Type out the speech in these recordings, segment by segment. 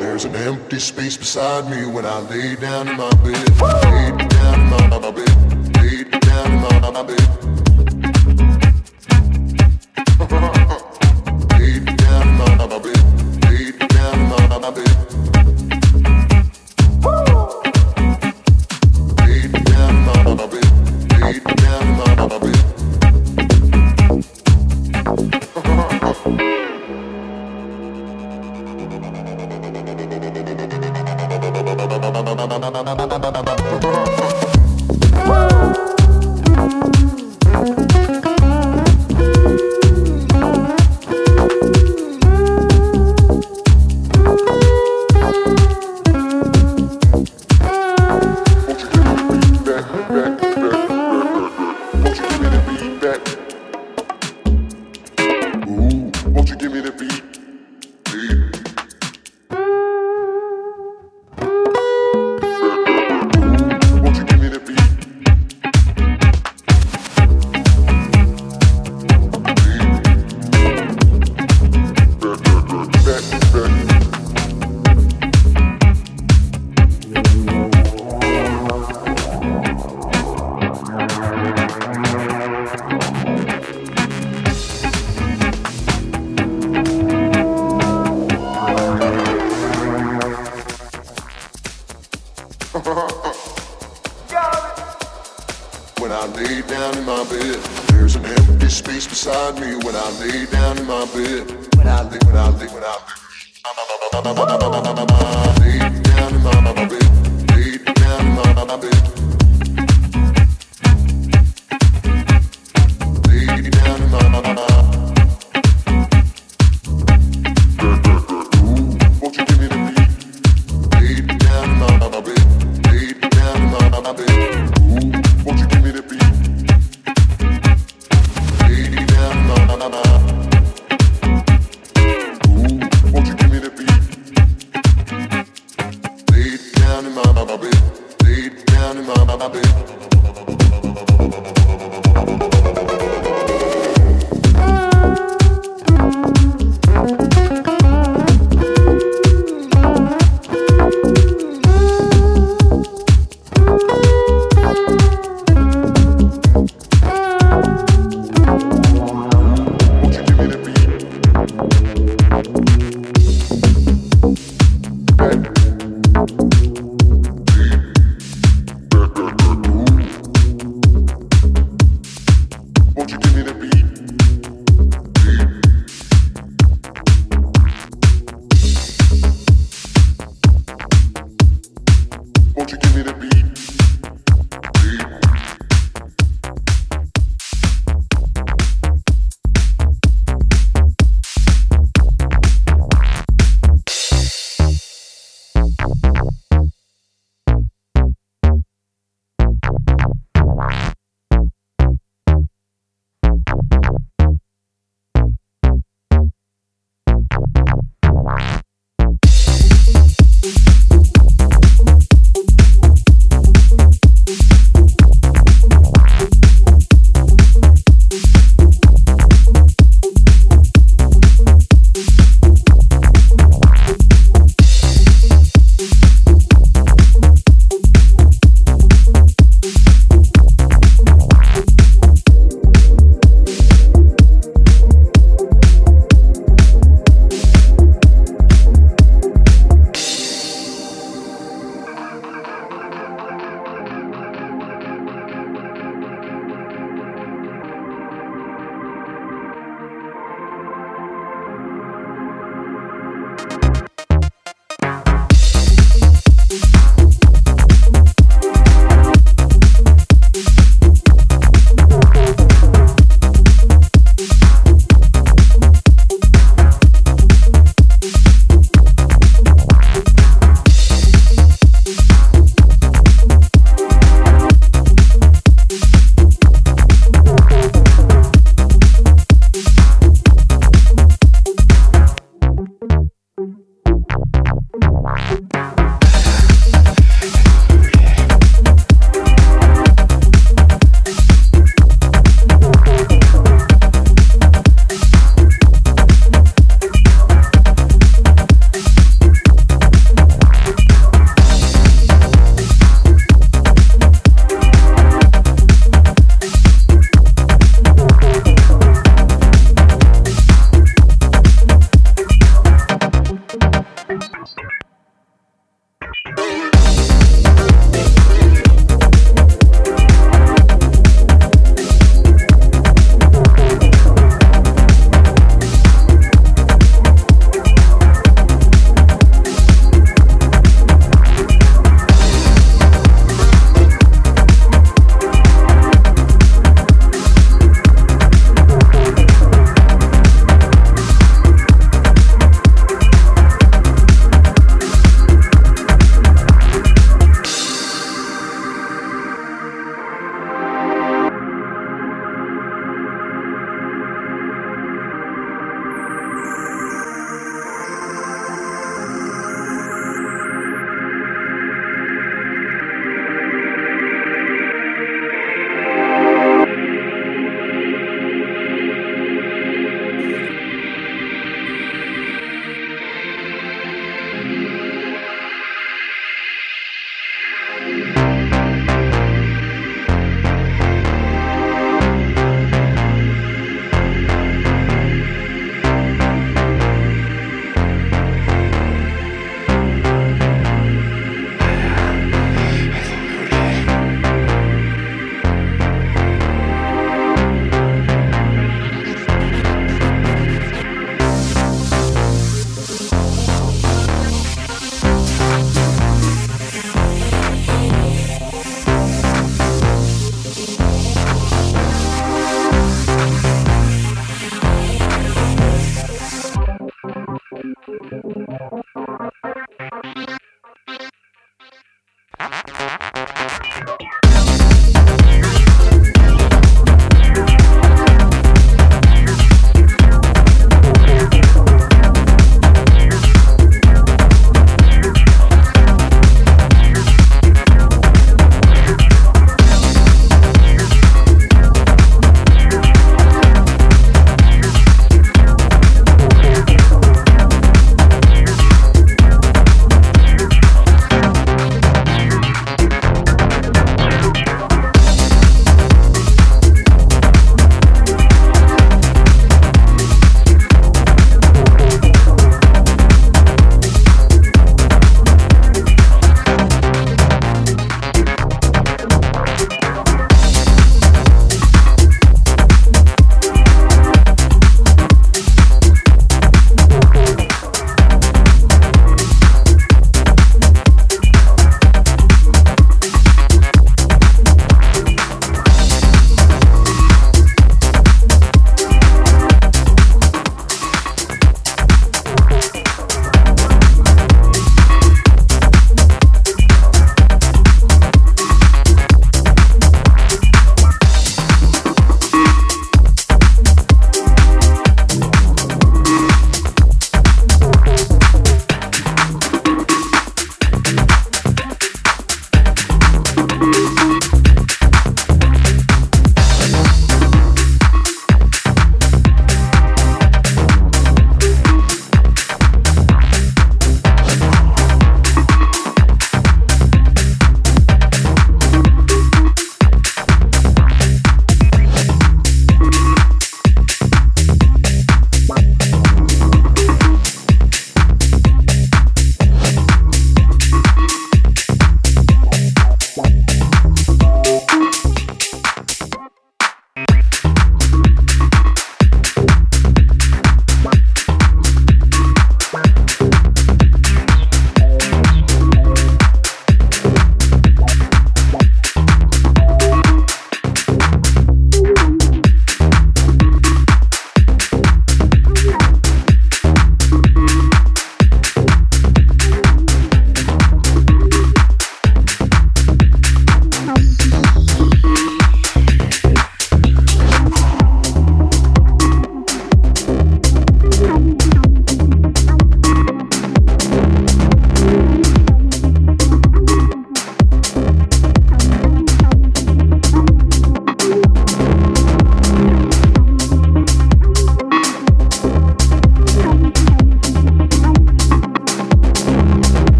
There's an empty space beside me when I lay down in my bed. Lay down in my bed. Lay down in my bed.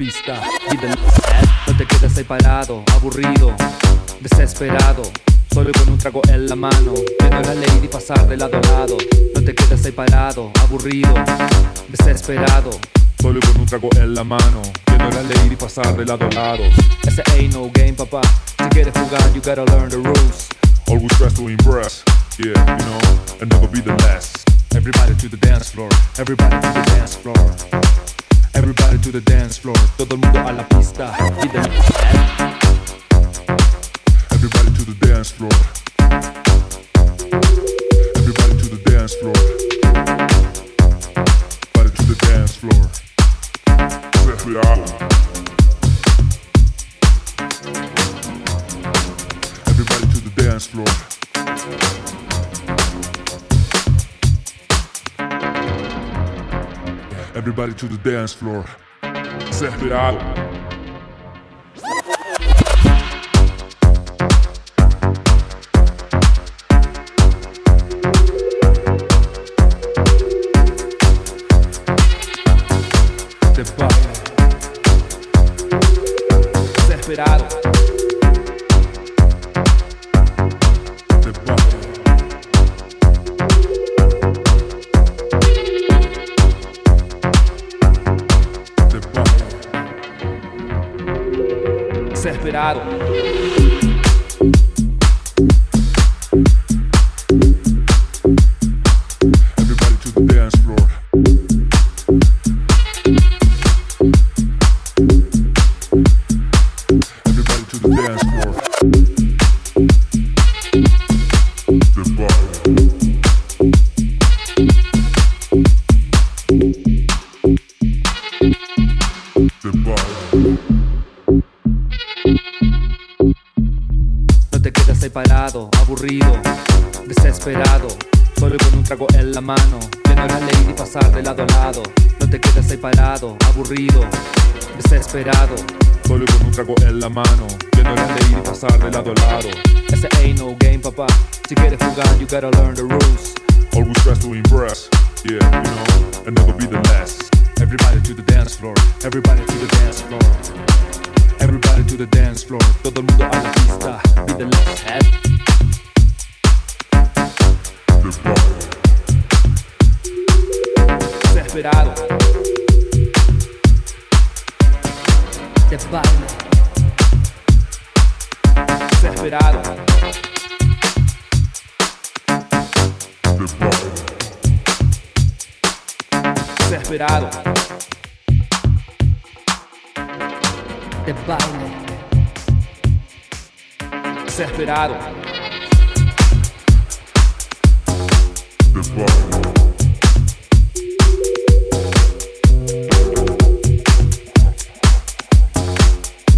No te quedes ahí parado, aburrido, desesperado. Solo con un trago en la mano, viendo a la lady pasar de lado a lado. No te quedes ahí parado, aburrido, desesperado. Solo con un trago en la mano, viendo a la lady pasar de lado a lado. Ese ain't no game, papá. Si quieres jugar, you gotta learn the rules. Always dress to impress, yeah, you know, and never be the last. Everybody to the dance floor, everybody to the dance floor. Everybody to the dance floor, todo el mundo a la pista. Everybody to the dance floor. Everybody to the dance floor. Everybody to the dance floor. Everybody to the dance floor. Everybody to the dance floor. Desesperado. de Desesperado. Aburrido, desesperado. Solo con un trago en la mano, viendo a la lady pasar de lado a lado. No te quedes ahí parado, aburrido, desesperado. Solo con un trago en la mano, viendo a la lady pasar de lado a lado. Ese ain't no game, papá. Si quieres jugar, you gotta learn the rules. Always dress to impress, yeah, you know, and never be the last. Everybody to the dance floor, everybody to the dance floor. Everybody to the dance floor, todo el mundo a la pista. Be the last head. The bar. Desesperado. de baile, Desesperado. The. Desesperado. De baile, Desesperado. The bar.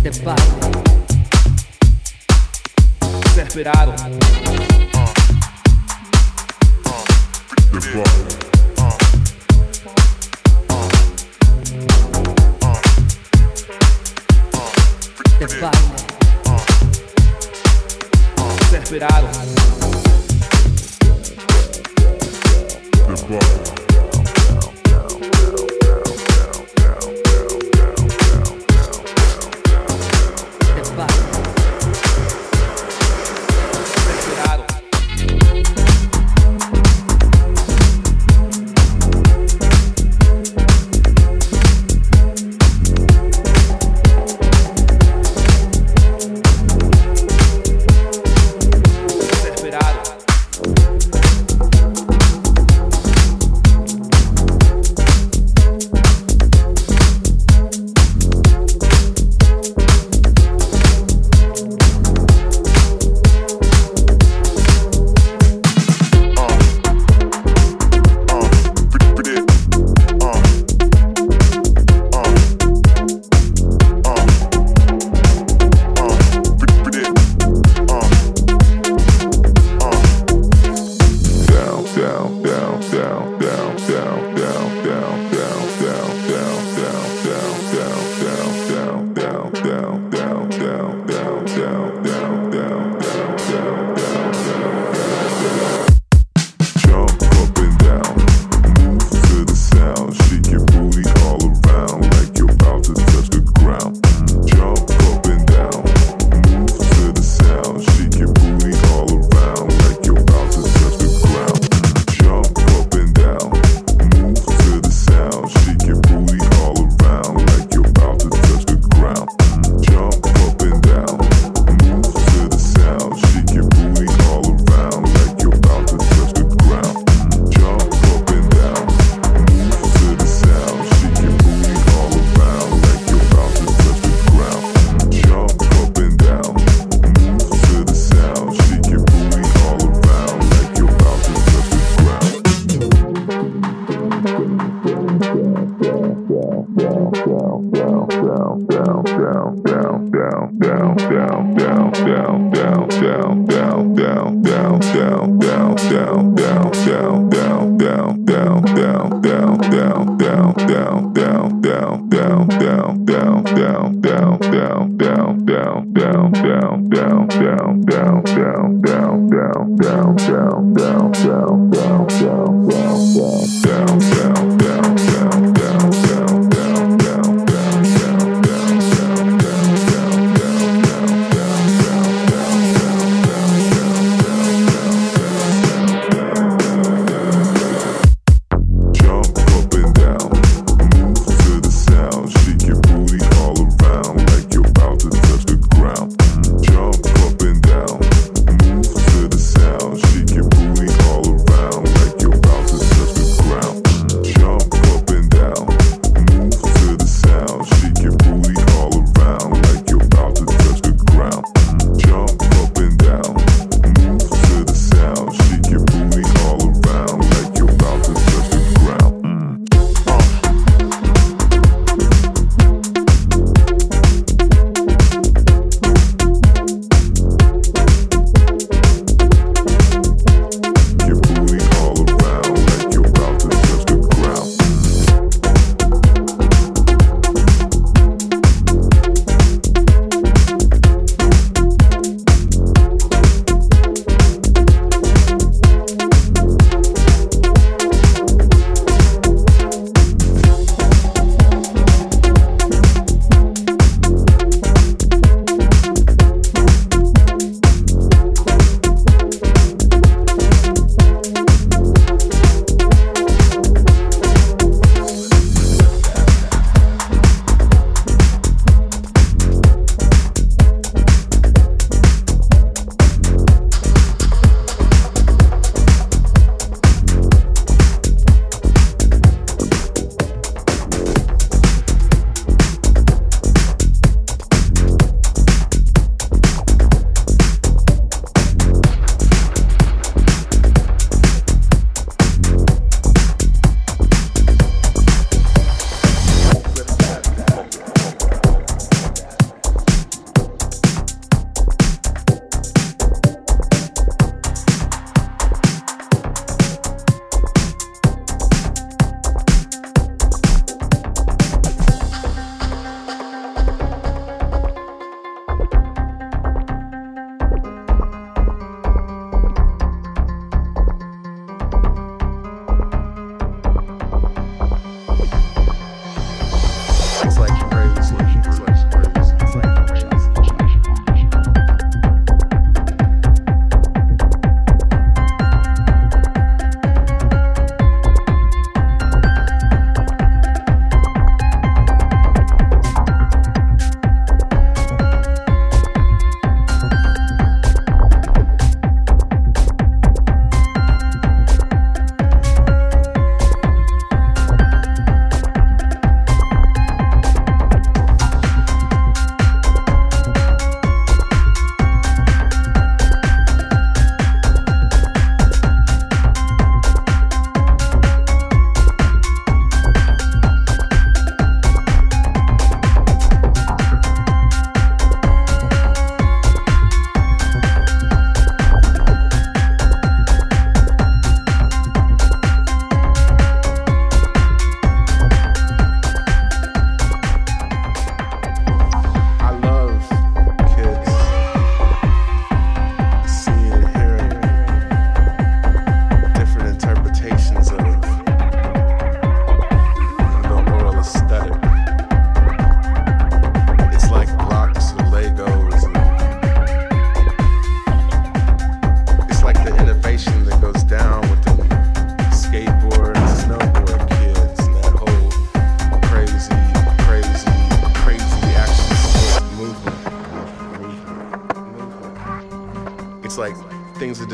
de baile, Desesperado. The bar. Desesperado.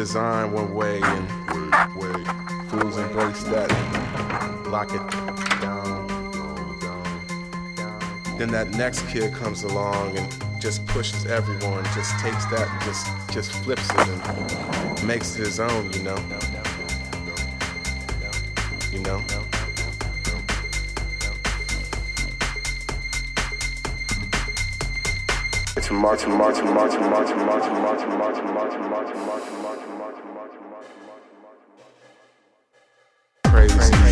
design one way and way, way. fools embrace that, lock it down, down, down. Then that next kid comes along and just pushes everyone, just takes that, just just flips it and makes it his own, you know. You know. It's a march, march, march, march, march, march, march. Crazy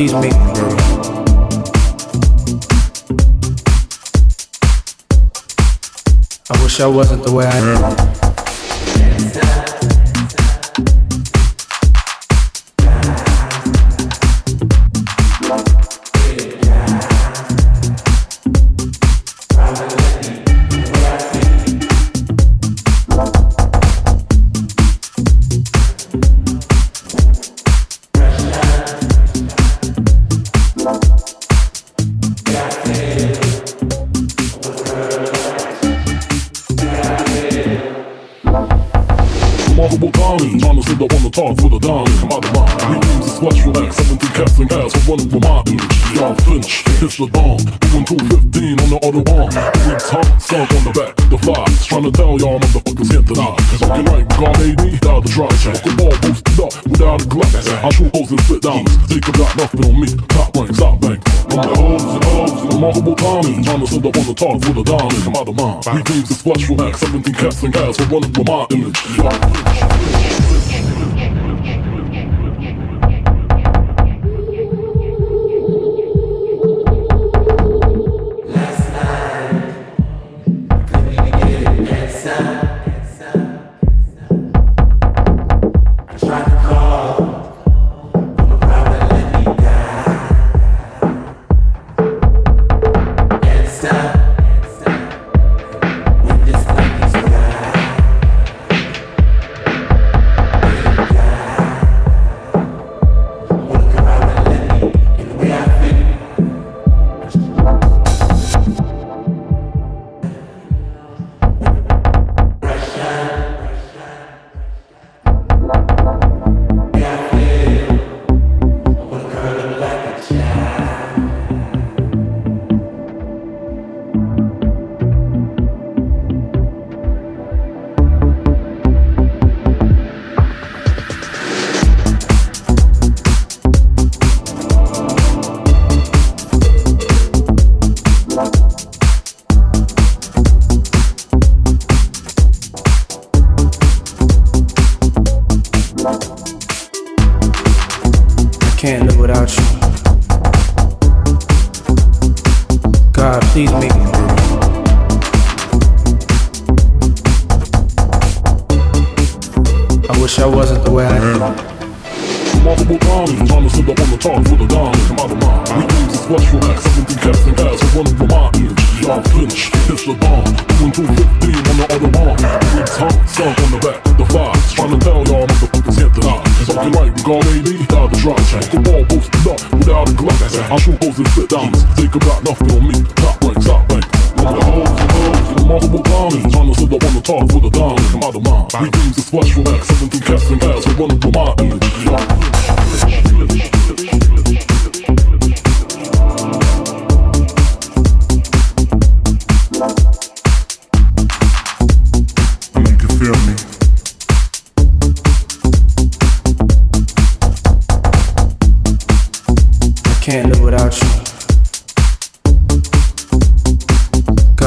Trying to sit up on the top for the dime. Come out I got nothing on me. Top rank, stop bank. I'm the hoes and hoes, remarkable timing. Trying to sit up on the top with a diamond. Come out of mine. We dreams is flesh from Max 17 casting ass for running with my image. Doing 215 on the autobahn. Three times, skunk on the back, the flies. Trying to tell y'all motherfuckers can't deny. Something right, we got AD, died the try. The ball boosted up without a glass. I shoot hoes and spit diamonds. Think got nothing on me. Top rank, top rank. I'm the hoes and and multiple diamonds. Trying to sit up on the top with a diamond. Come out of mine. We dreams is flesh from Max 17 casting ass for running with my image.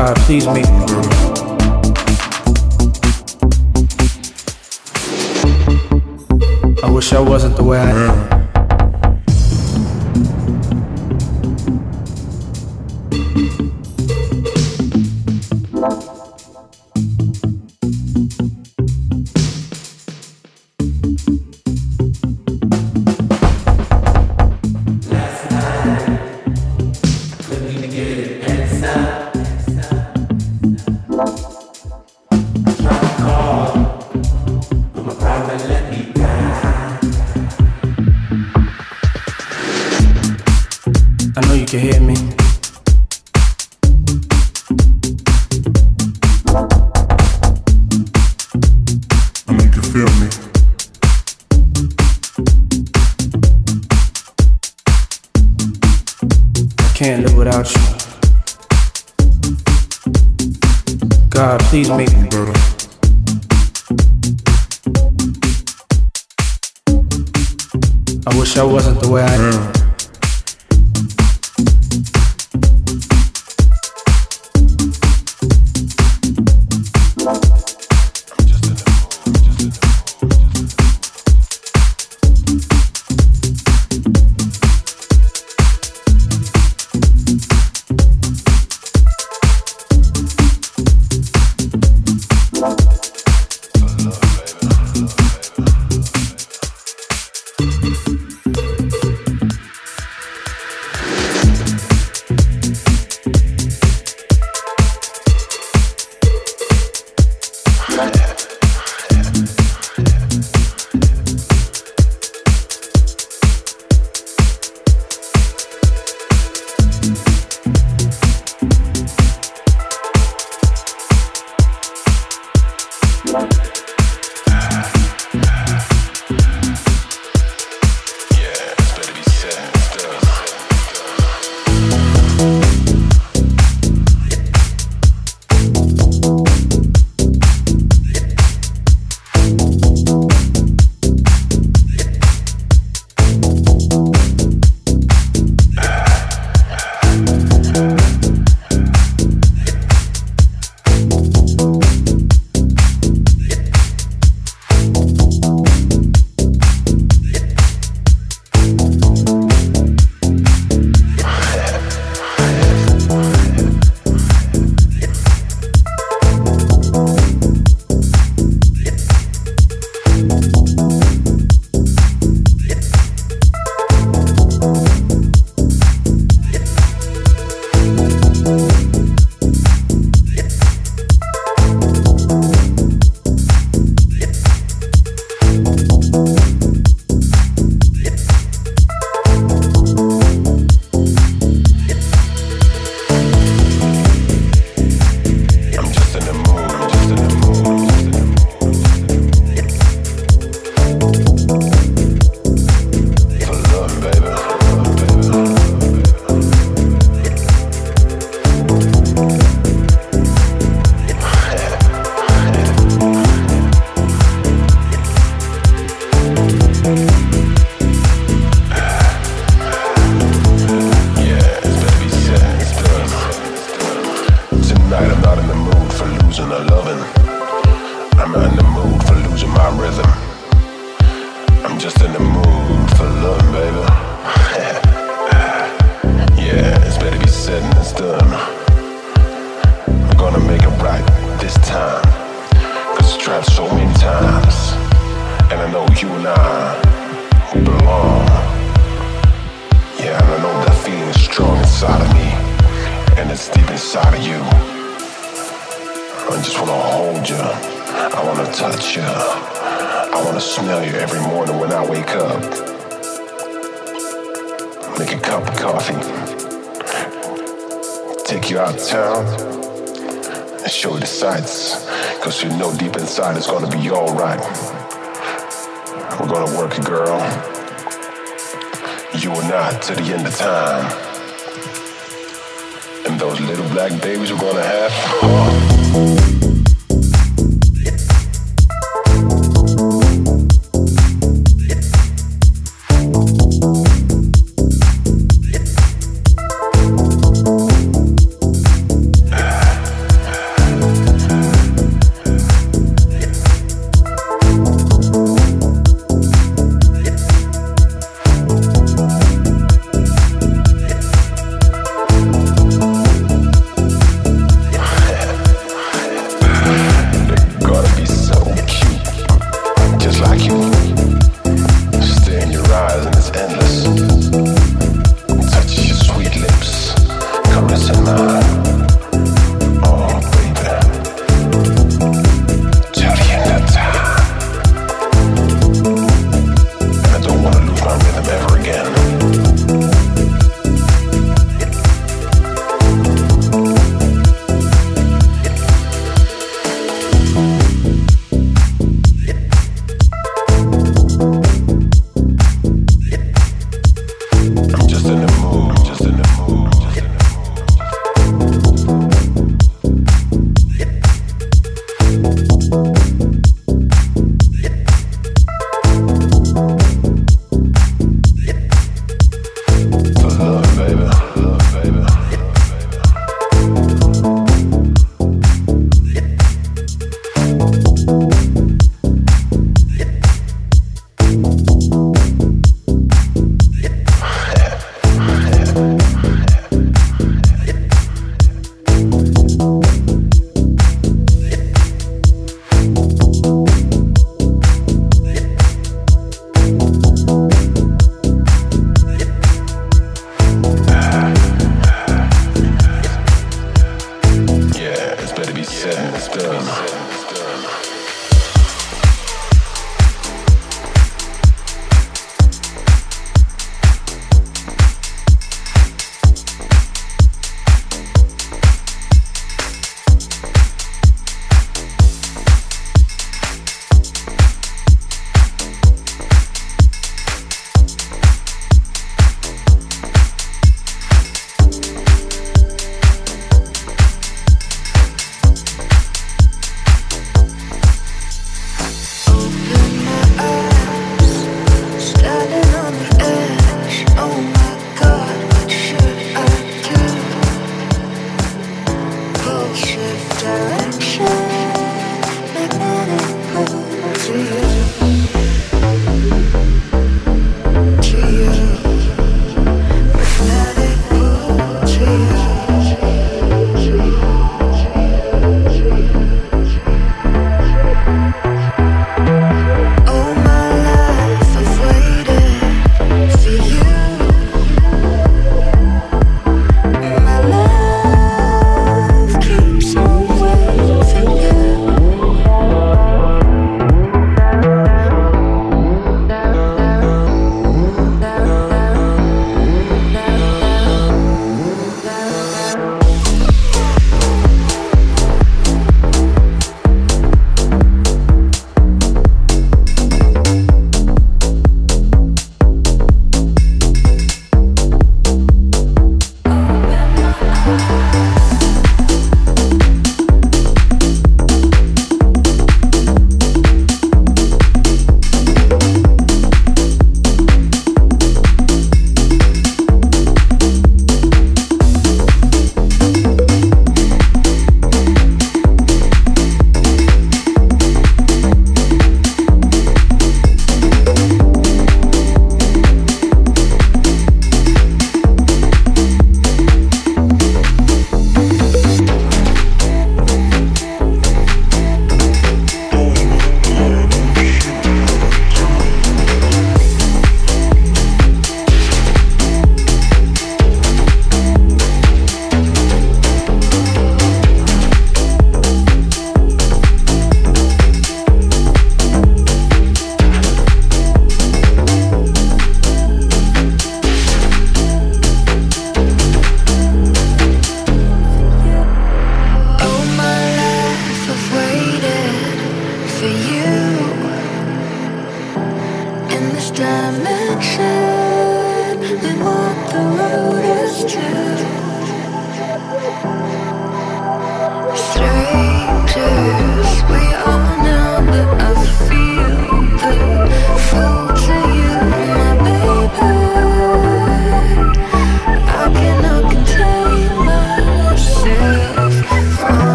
God, please make me. I wish I wasn't the way I am.